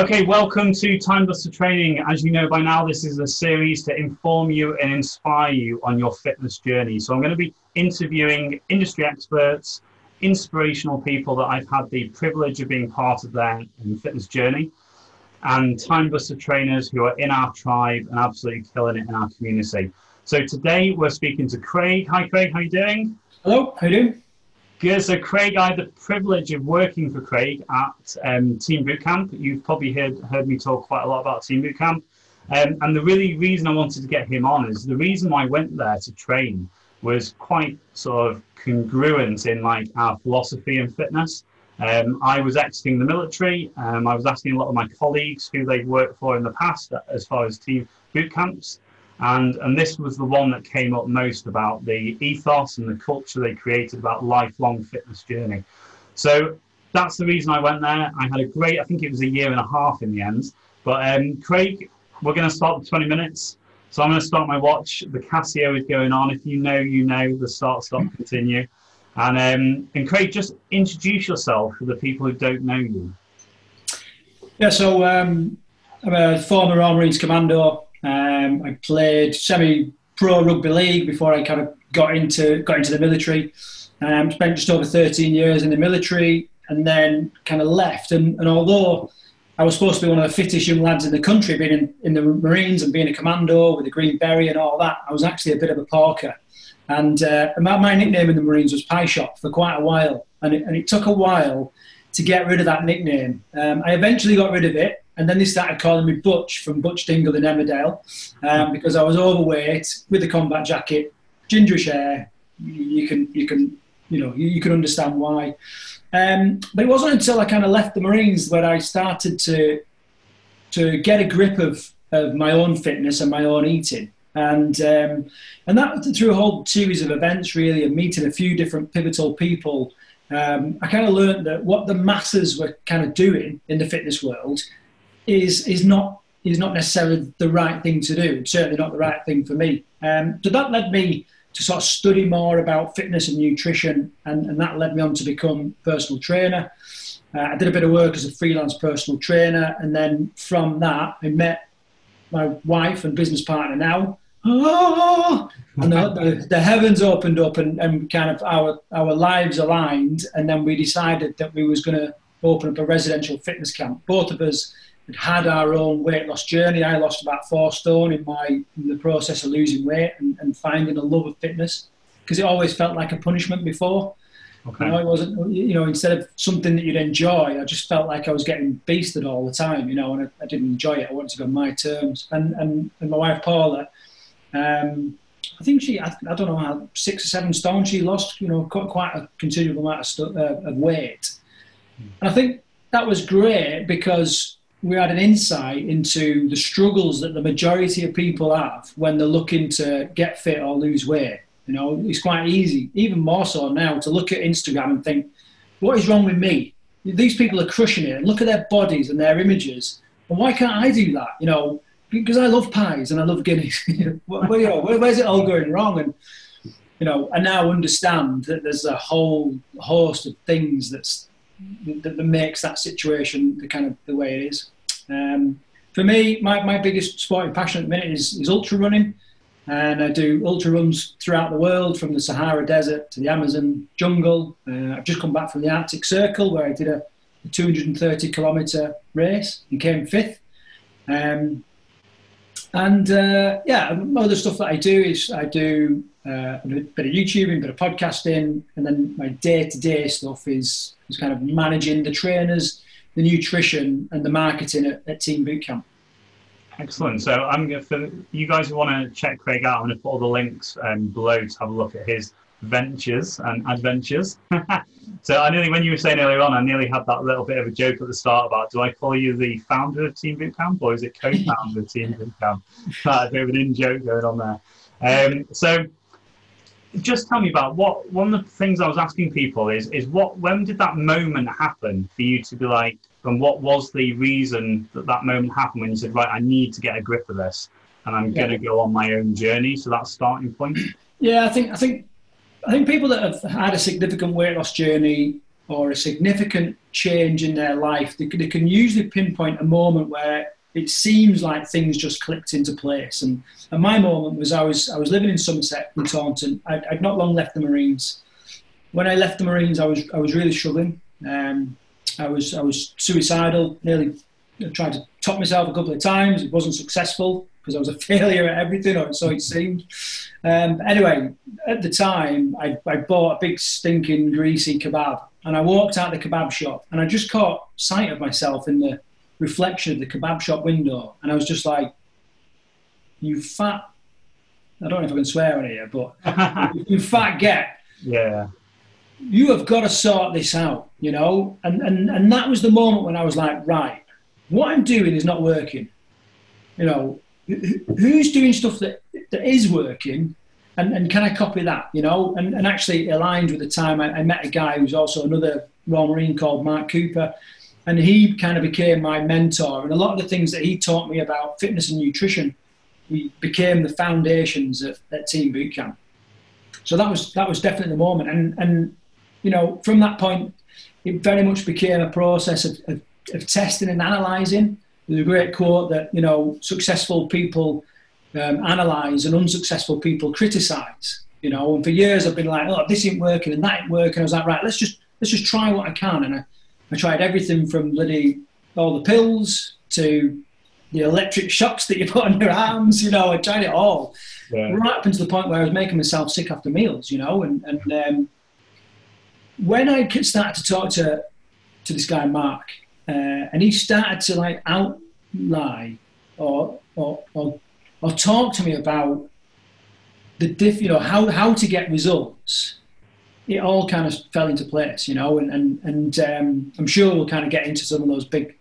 Okay, welcome to Time Buster Training. As you know by now, this is a series to inform you and inspire you on your fitness journey. So I'm going to be interviewing industry experts, inspirational people that I've had the privilege of being part of their fitness journey, and Time Buster trainers who are in our tribe and absolutely killing it in our community. So today we're speaking to Craig. Hi, Craig. How are you doing? Hello. How are you doing? Good. So, Craig, I had the privilege of working for Craig at um, Team Bootcamp. You've probably heard, heard me talk quite a lot about Team Bootcamp. Um, and the really reason I wanted to get him on is the reason why I went there to train was quite sort of congruent in like our philosophy and fitness. Um, I was exiting the military. Um, I was asking a lot of my colleagues who they've worked for in the past as far as team boot camps. And, and this was the one that came up most about the ethos and the culture they created about lifelong fitness journey. So that's the reason I went there. I had a great, I think it was a year and a half in the end. But um, Craig, we're going to start the 20 minutes. So I'm going to start my watch. The Casio is going on. If you know, you know, the start, stop, continue. And, um, and Craig, just introduce yourself for the people who don't know you. Yeah, so um, I'm a former Royal Marines Commando. Um, I played semi-pro rugby league before I kind of got into got into the military. Um, spent just over 13 years in the military, and then kind of left. And, and although I was supposed to be one of the fittest young lads in the country, being in, in the Marines and being a commando with a green beret and all that, I was actually a bit of a porker. And uh, my, my, nickname in the Marines was Pie Shop for quite a while, and it, and it took a while to get rid of that nickname. Um, I eventually got rid of it, and then they started calling me Butch from Butch Dingle in Emmerdale um, because I was overweight with a combat jacket, gingerish hair. You, can, you can, you know, you, you can understand why. Um, but it wasn't until I kind of left the Marines where I started to to get a grip of, of my own fitness and my own eating. And um, and that through a whole series of events, really, and meeting a few different pivotal people, um, I kind of learned that what the masses were kind of doing in the fitness world is is not is not necessarily the right thing to do. Certainly not the right thing for me. Um, so that led me to sort of study more about fitness and nutrition, and, and that led me on to become personal trainer. Uh, I did a bit of work as a freelance personal trainer, and then from that, I met my wife and business partner now. Oh, and the, the, the, heavens opened up, and, and kind of our our lives aligned, and then we decided that we was going to open up a residential fitness camp. Both of us had our own weight loss journey. I lost about four stone in my in the process of losing weight and, and finding a love of fitness because it always felt like a punishment before. Okay. You know, it wasn't. You know, instead of something that you'd enjoy, I just felt like I was getting beasted all the time. You know, and I, I didn't enjoy it. I wanted to go on my terms. And and, and my wife Paula, um, I think she, I, I, don't know how six or seven stone she lost. You know, quite, quite a considerable amount of, stu- uh, of weight. Mm. And I think that was great because we had an insight into the struggles that the majority of people have when they're looking to get fit or lose weight. You know, it's quite easy, even more so now, to look at Instagram and think, what is wrong with me? These people are crushing it, look at their bodies and their images. And why can't I do that? You know, because I love pies and I love Guinness. where, you know, where, where's it all going wrong? And you know, I now understand that there's a whole host of things that's that, that makes that situation the kind of the way it is. Um, for me, my, my biggest sporting passion at the minute is, is ultra running. And I do ultra runs throughout the world from the Sahara Desert to the Amazon jungle. Uh, I've just come back from the Arctic Circle where I did a, a 230 kilometre race and came fifth. Um, and uh, yeah, other stuff that I do is I do uh, a bit of YouTubing, a bit of podcasting, and then my day-to-day stuff is is kind of managing the trainers, the nutrition, and the marketing at, at Team Bootcamp. Excellent. So I'm going for you guys who want to check Craig out, I'm going to put all the links um, below to have a look at his ventures and adventures. so I nearly, when you were saying earlier on, I nearly had that little bit of a joke at the start about, do I call you the founder of Team Bootcamp or is it co-founder of Team Bootcamp? a bit of an in joke going on there. Um, so just tell me about what one of the things I was asking people is is what when did that moment happen for you to be like and what was the reason that that moment happened when you said right I need to get a grip of this and I'm yeah. going to go on my own journey so that's starting point yeah I think I think I think people that have had a significant weight loss journey or a significant change in their life, they, they can usually pinpoint a moment where it seems like things just clicked into place. And, and my moment was I was I was living in Somerset in Taunton. I'd, I'd not long left the Marines. When I left the Marines, I was I was really struggling. Um, I was I was suicidal. Nearly tried to top myself a couple of times. It wasn't successful because I was a failure at everything, or so it seemed. Um, anyway, at the time, I, I bought a big stinking greasy kebab, and I walked out the kebab shop, and I just caught sight of myself in the reflection of the kebab shop window, and I was just like, "You fat." I don't know if I can swear on here, but you fat get. Yeah. You have got to sort this out, you know, and, and and that was the moment when I was like, right, what I'm doing is not working. You know, who's doing stuff that, that is working and, and can I copy that, you know? And, and actually aligned with the time I, I met a guy who's also another Royal Marine called Mark Cooper. And he kind of became my mentor. And a lot of the things that he taught me about fitness and nutrition we became the foundations at, at Team Boot Camp. So that was that was definitely the moment. And and you know, from that point, it very much became a process of, of, of testing and analysing there's a great quote that you know successful people um, analyze and unsuccessful people criticize. You know, and for years I've been like, oh, this isn't working and that ain't working. I was like, right, let's just let's just try what I can. And I, I tried everything from bloody all the pills to the electric shocks that you put on your arms. You know, I tried it all. Yeah. Right up until the point where I was making myself sick after meals. You know, and and um, when I started to talk to to this guy Mark, uh, and he started to like outline or, or, or, or talk to me about the diff, you know, how, how to get results. It all kind of fell into place, you know, and, and, and um, I'm sure we'll kind of get into some of those big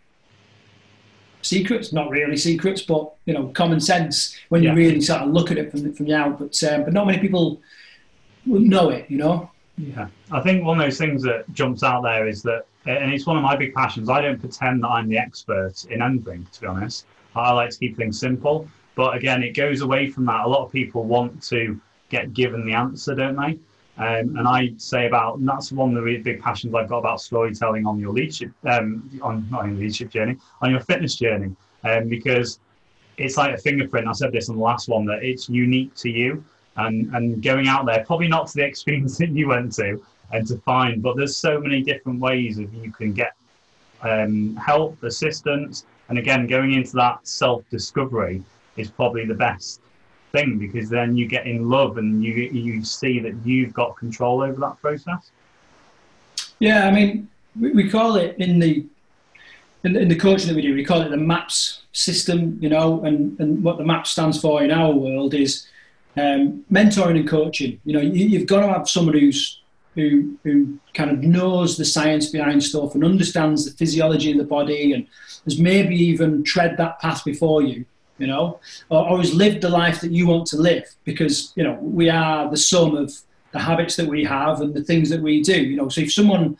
secrets, not really secrets, but, you know, common sense when yeah. you really sort of look at it from, from the out. But, um, but not many people know it, you know. Yeah, I think one of those things that jumps out there is that, and it's one of my big passions. I don't pretend that I'm the expert in anything, to be honest. I like to keep things simple. But again, it goes away from that. A lot of people want to get given the answer, don't they? Um, and I say about that's one of the really big passions I've got about storytelling on your leadership, um, on not your leadership journey, on your fitness journey, um, because it's like a fingerprint. I said this on the last one that it's unique to you and, and going out there, probably not to the extremes that you went to and to find, but there's so many different ways of you can get um, help, assistance, and again, going into that self discovery is probably the best thing because then you get in love and you you see that you've got control over that process. Yeah, I mean, we, we call it in the in, in the coaching that we do, we call it the MAPS system, you know, and, and what the MAPS stands for in our world is um, mentoring and coaching. You know, you, have got to have someone who's who who kind of knows the science behind stuff and understands the physiology of the body and has maybe even tread that path before you. You know, or, or lived the life that you want to live because you know we are the sum of the habits that we have and the things that we do. You know, so if someone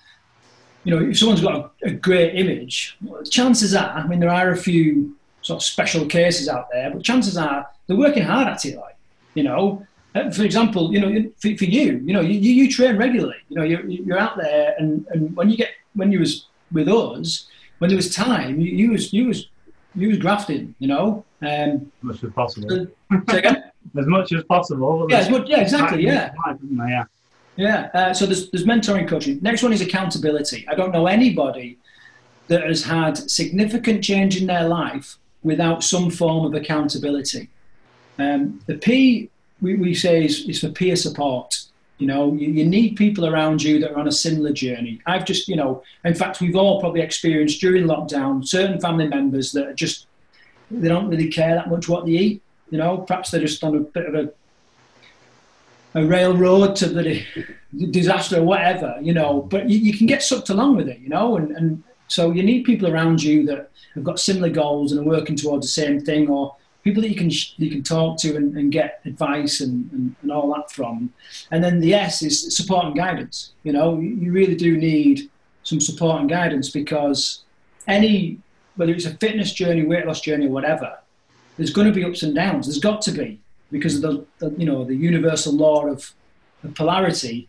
you know, if someone's got a, a, great image, chances are, I mean, there are a few sort of special cases out there, but chances are they're working hard at it. Like, you know, uh, for example, you know, for, for you, you know, you, you train regularly. You know, you're, you're out there, and, and when you get when you was with us, when there was time, you, you was you was you was grafting. You know, um, as much as possible. as much as possible. Yeah, as much, yeah, exactly. Yeah. Yeah. Yeah. Uh, so there's there's mentoring coaching. Next one is accountability. I don't know anybody that has had significant change in their life without some form of accountability. Um, the P we, we say is, is for peer support. You know, you, you, need people around you that are on a similar journey. I've just, you know, in fact, we've all probably experienced during lockdown certain family members that are just, they don't really care that much what they eat. You know, perhaps they're just on a bit of a, a railroad to the disaster or whatever, you know, but you, you can get sucked along with it, you know, and, and so you need people around you that have got similar goals and are working towards the same thing or people that you can you can talk to and, and get advice and, and, and, all that from. And then the S is support and guidance. You know, you really do need some support and guidance because any whether it's a fitness journey, weight loss journey, whatever, there's going to be ups and downs. There's got to be because of the, the you know the universal law of, of polarity.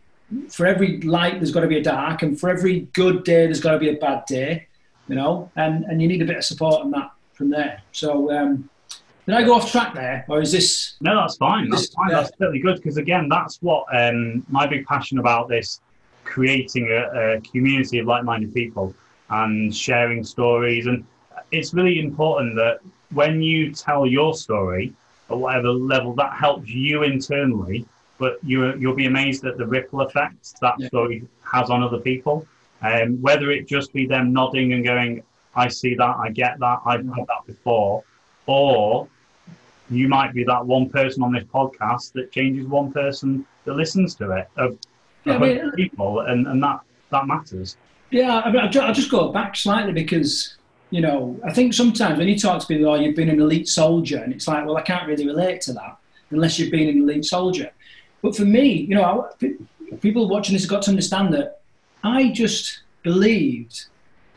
for every light there's got to be a dark, and for every good day there's got to be a bad day, you know, and and you need a bit of support on that from there. So. Um, did I go off track there, or is this? No, that's fine. That's fine. That's really good because again, that's what um, my big passion about this creating a, a community of like-minded people and sharing stories. And it's really important that when you tell your story at whatever level, that helps you internally. But you you'll be amazed at the ripple effects that yeah. story has on other people. Um, whether it just be them nodding and going, "I see that, I get that, I've had that before," or you might be that one person on this podcast that changes one person that listens to it of, yeah, I mean, people, and, and that that matters. Yeah, I mean, I'll just go back slightly because you know I think sometimes when you talk to people, oh, you've been an elite soldier, and it's like, well, I can't really relate to that unless you've been an elite soldier. But for me, you know, I, people watching this have got to understand that I just believed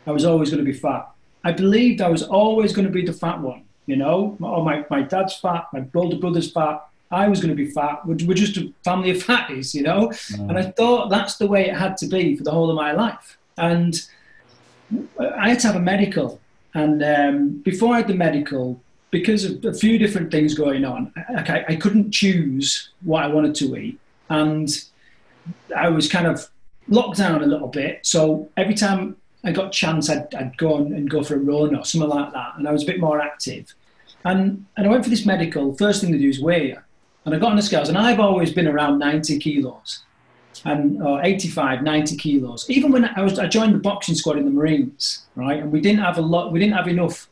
I was always going to be fat. I believed I was always going to be the fat one. You know, oh, my, my dad's fat, my older brother's fat, I was going to be fat. We're, we're just a family of fatties, you know? Mm. And I thought that's the way it had to be for the whole of my life. And I had to have a medical. And um, before I had the medical, because of a few different things going on, I, I couldn't choose what I wanted to eat. And I was kind of locked down a little bit. So every time I got chance, I'd, I'd go and go for a run or something like that. And I was a bit more active. And, and I went for this medical. First thing to do is weigh. you. And I got on the scales, and I've always been around 90 kilos and or 85, 90 kilos. Even when I was, I joined the boxing squad in the Marines, right? And we didn't have a lot, we didn't have enough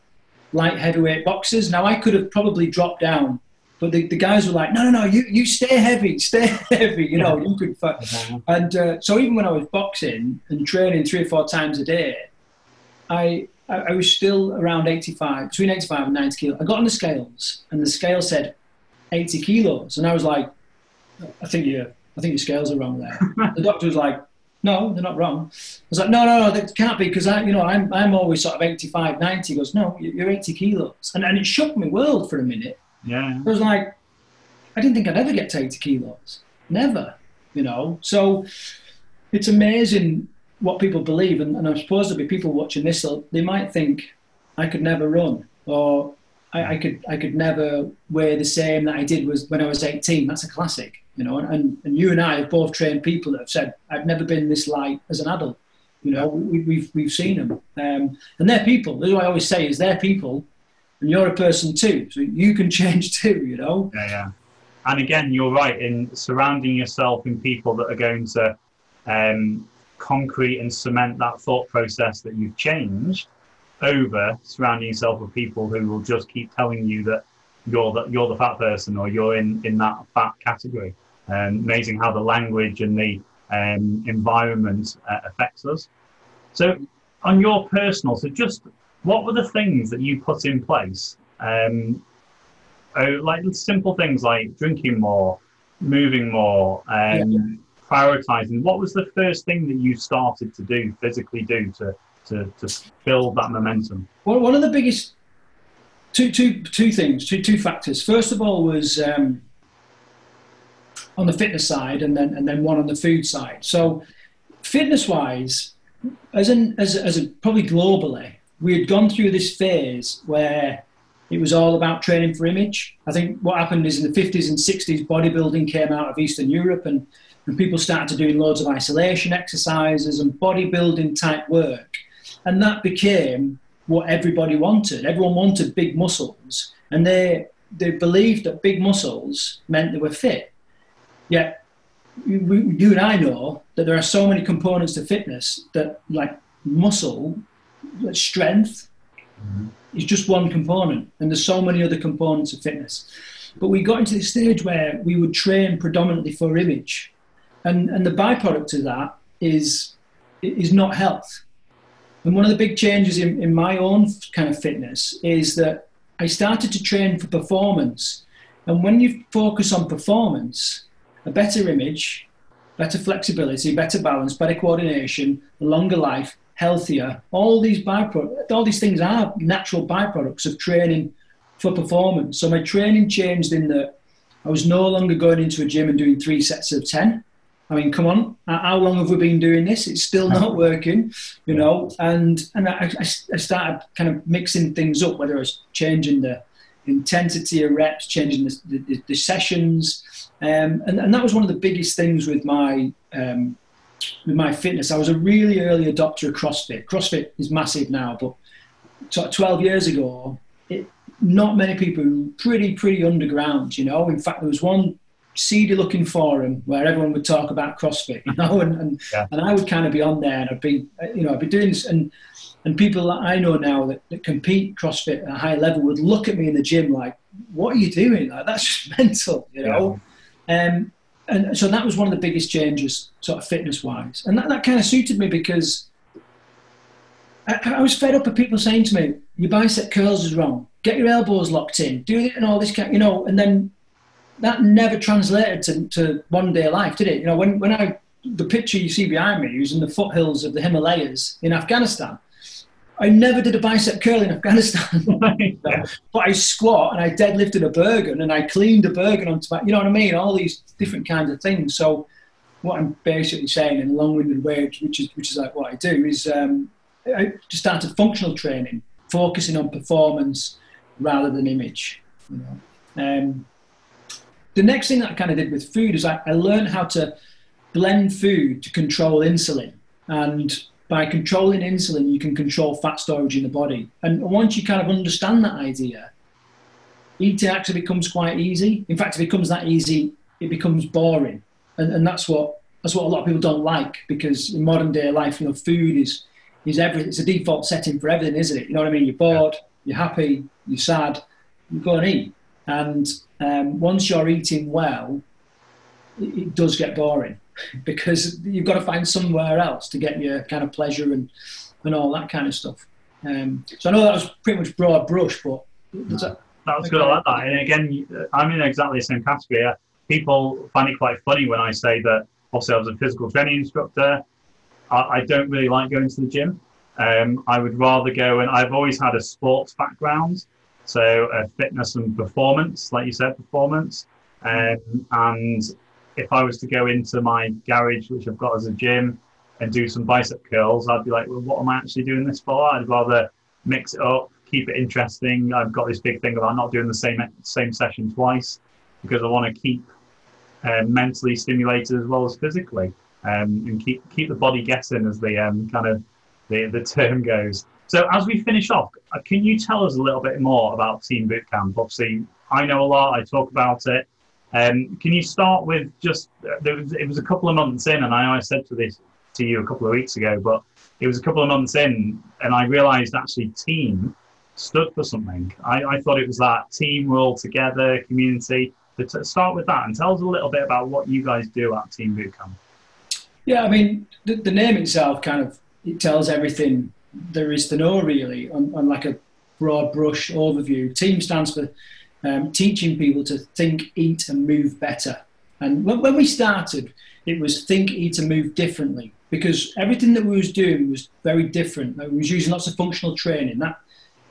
light heavyweight boxers. Now I could have probably dropped down but the, the guys were like, no, no, no, you, you stay heavy, stay heavy, you know, you could. Mm-hmm. And uh, so even when I was boxing and training three or four times a day, I, I, I was still around 85, between 85 and 90 kilos. I got on the scales and the scale said 80 kilos. And I was like, I think you I think your scales are wrong there. the doctor was like, no, they're not wrong. I was like, no, no, no, that can't be because I, you know, I'm, I'm always sort of 85, 90. He goes, no, you're 80 kilos. And, and it shook my world for a minute yeah. It was like, I didn't think I'd ever get to 80 kilos. Never, you know. So it's amazing what people believe. And, and I suppose there'll be people watching this, they might think I could never run or I, I, could I could never weigh the same that I did was when I was 18. That's a classic, you know. And, and you and I have both trained people that have said, I've never been this light as an adult. You know, we, have we've, we've seen them. Um, and they're people. That's what I always say is they're people and you're a person too, so you can change too. You know. Yeah, yeah. And again, you're right in surrounding yourself in people that are going to um, concrete and cement that thought process that you've changed over surrounding yourself with people who will just keep telling you that you're the, you're the fat person or you're in, in that fat category. Um, amazing how the language and the um, environment uh, affects us. So, on your personal, so just what were the things that you put in place? Um, oh, like simple things like drinking more, moving more, um, yeah. prioritizing. What was the first thing that you started to do, physically do, to to, to build that momentum? Well, one of the biggest two two two things, two two factors. First of all was um, on the fitness side, and then and then one on the food side. So, fitness wise, as an as as a, probably globally, we had gone through this phase where it was all about training for image. I think what happened is in the 50s and 60s, bodybuilding came out of Eastern Europe and, and people started doing loads of isolation exercises and bodybuilding type work. And that became what everybody wanted. Everyone wanted big muscles and they, they believed that big muscles meant they were fit. Yet, we, you and I know that there are so many components to fitness that, like muscle, strength mm-hmm. is just one component, and there's so many other components of fitness. But we got into the stage where we would train predominantly for image, and and the byproduct of that is is not health. And one of the big changes in, in my own kind of fitness is that I started to train for performance. And when you focus on performance, a better image, better flexibility, better balance, better coordination, a longer life, healthier. All these byproducts, all these things are natural byproducts of training for performance. So my training changed in that I was no longer going into a gym and doing three sets of 10. I mean, come on, how long have we been doing this? It's still not working, you know. And and I, I started kind of mixing things up, whether it's changing the intensity of reps, changing the, the, the sessions, um, and, and that was one of the biggest things with my um, with my fitness. I was a really early adopter of CrossFit. CrossFit is massive now, but 12 years ago, it, not many people, pretty, pretty underground, you know. In fact, there was one seedy looking forum where everyone would talk about CrossFit, you know, and, and, yeah. and I would kind of be on there and I'd be, you know, I'd be doing this. And, and people that I know now that, that compete CrossFit at a high level would look at me in the gym like, what are you doing? Like, that's just mental, you know. Yeah. Um, and so that was one of the biggest changes, sort of fitness wise. And that, that kind of suited me because I, I, was fed up of people saying to me, your bicep curls is wrong. Get your elbows locked in. Do it and all this kind, you know. And then that never translated to, to one day life, did it? You know, when, when I, the picture you see behind me was in the foothills of the Himalayas in Afghanistan. I never did a bicep curl in Afghanistan. but I squat and I deadlifted a Bergen and I cleaned a Bergen onto my, you know what I mean? All these different kinds of things. So what I'm basically saying in a long-winded way, which is, which is like what I do, is um, I just started functional training, focusing on performance rather than image. You know? Um, the next thing that I kind of did with food is I, I learned how to blend food to control insulin. And by controlling insulin, you can control fat storage in the body. And once you kind of understand that idea, eating actually becomes quite easy. In fact, it becomes that easy, it becomes boring. And, and that's what that's what a lot of people don't like because in modern day life, you know, food is is everything. It's a default setting for everything, isn't it? You know what I mean? You're bored, you're happy, you're sad, you go and eat. And um, once you're eating well, it, it does get boring because you've got to find somewhere else to get your kind of pleasure and, and all that kind of stuff. Um, so I know that was pretty much broad brush, but that, that was good. I like that. And again, I'm in exactly the same category. People find it quite funny when I say that. Also, I was a physical training instructor. I, I don't really like going to the gym. Um, I would rather go, and I've always had a sports background, so uh, fitness and performance, like you said, performance. Um, and if I was to go into my garage, which I've got as a gym, and do some bicep curls, I'd be like, well, what am I actually doing this for? I'd rather mix it up, keep it interesting. I've got this big thing about not doing the same same session twice because I want to keep uh, mentally stimulated as well as physically, um, and keep keep the body guessing as the um, kind of the, the term goes. So as we finish off, uh, can you tell us a little bit more about Team Bootcamp? Obviously, I know a lot. I talk about it. Um, can you start with just uh, there was, it was a couple of months in, and I I said to this to you a couple of weeks ago, but it was a couple of months in, and I realised actually team stood for something. I, I, thought it was that team, we're all together, community. But start with that and tell us a little bit about what you guys do at Team Bootcamp. Yeah, I mean the, the name itself kind of it tells everything there is to know really on, on like a broad brush overview. Team stands for um, teaching people to think, eat, and move better. And when, when, we started, it was think, eat, and move differently because everything that we was doing was very different. We was using lots of functional training. That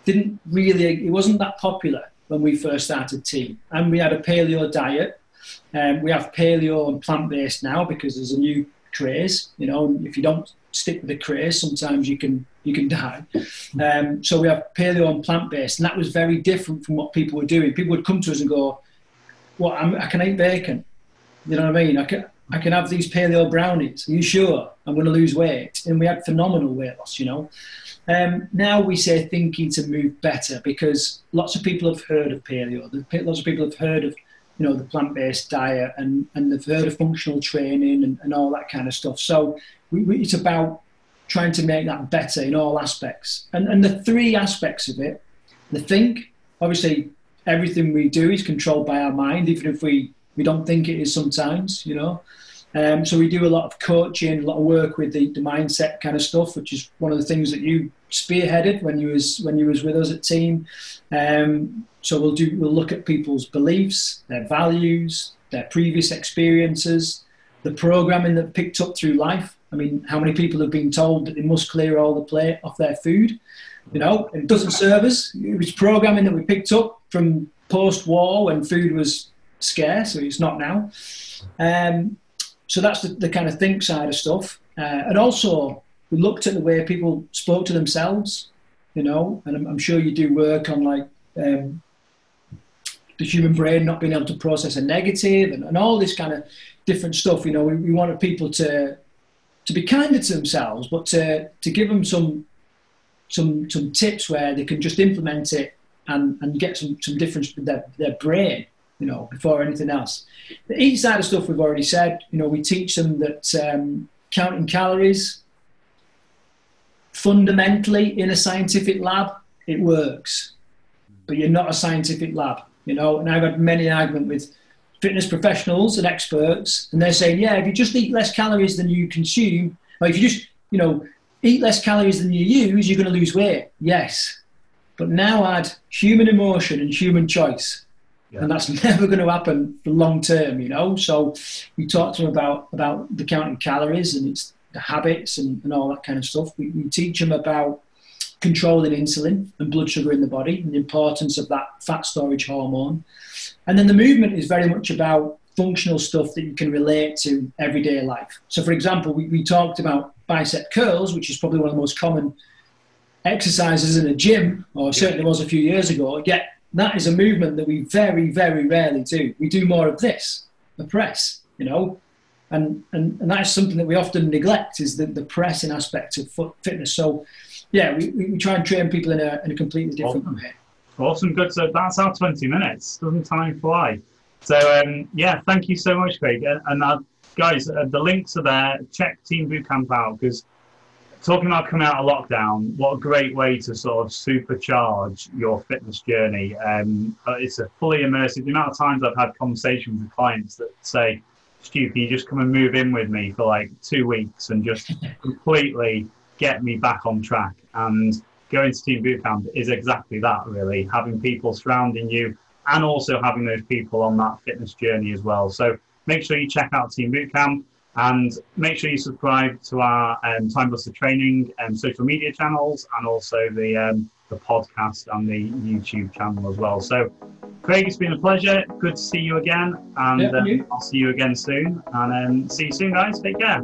didn't really, it wasn't that popular when we first started Team. And we had a paleo diet. Um, we have paleo and plant-based now because there's a new craze. You know, if you don't stick with the craze, sometimes you can you can die. Um, so we have paleo and plant based, and that was very different from what people were doing. People would come to us and go, "Well, I'm, i can eat bacon." You know what I mean? I can I can have these paleo brownies. Are you sure? I'm going to lose weight, and we had phenomenal weight loss. You know. Um, now we say thinking to move better because lots of people have heard of paleo. Lots of people have heard of you know the plant-based diet and and they've heard of functional training and, and all that kind of stuff. So we, we, it's about trying to make that better in all aspects. And, and the three aspects of it, the think, obviously everything we do is controlled by our mind, even if we, we don't think it is sometimes, you know. Um, so we do a lot of coaching, a lot of work with the, the mindset kind of stuff, which is one of the things that you spearheaded when you was when you was with us at team. Um, so we'll do we'll look at people's beliefs, their values, their previous experiences, the programming that picked up through life. I mean, how many people have been told that they must clear all the plate off their food? You know, it doesn't serve us. It was programming that we picked up from post-war when food was scarce, so it's not now. Um, so that's the, the kind of think side of stuff. Uh, and also, we looked at the way people spoke to themselves, you know, and I'm, I'm sure you do work on like um, the human brain not being able to process a negative and, and all this kind of different stuff. You know, we, we wanted people to to be kinder to themselves, but to, to give them some some some tips where they can just implement it and, and get some, some difference with their, their brain, you know, before anything else. The eat side of stuff we've already said, you know, we teach them that um, counting calories fundamentally in a scientific lab, it works. But you're not a scientific lab, you know, and I've had many argument with fitness professionals and experts, and they're saying, yeah, if you just eat less calories than you consume, or if you just, you know, eat less calories than you use, you're going to lose weight. Yes. But now add human emotion and human choice. Yeah. And that's never going to happen for long term, you know. So we talk to them about, about the counting calories and it's the habits and, and all that kind of stuff. We, we teach them about controlling insulin and blood sugar in the body and the importance of that fat storage hormone. And then the movement is very much about functional stuff that you can relate to everyday life. So, for example, we, we talked about bicep curls, which is probably one of the most common exercises in a gym, or certainly was a few years ago. Yet that is a movement that we very, very rarely do. We do more of this, the press, you know, and and, and that's something that we often neglect is the, the pressing aspect of foot fitness. So, yeah, we, we try and train people in a, in a completely different awesome. way. Awesome, good. So that's our 20 minutes. Doesn't time fly? So um, yeah, thank you so much, Craig. And uh, guys, uh, the links are there. Check Team Bootcamp out because talking about coming out of lockdown, what a great way to sort of supercharge your fitness journey. Um, uh, it's a fully immersive. The amount of times I've had conversations with clients that say, Stu, can you just come and move in with me for like two weeks and just completely get me back on track? And going to Team Bootcamp is exactly that, really, having people surrounding you and also having those people on that fitness journey as well. So make sure you check out Team Bootcamp and make sure you subscribe to our um, Time Buster Training and um, social media channels and also the um, the podcast and the YouTube channel as well. So, Craig, it's been a pleasure. Good to see you again, and yeah, uh, I'll see you again soon. And um, see you soon, guys. Take care.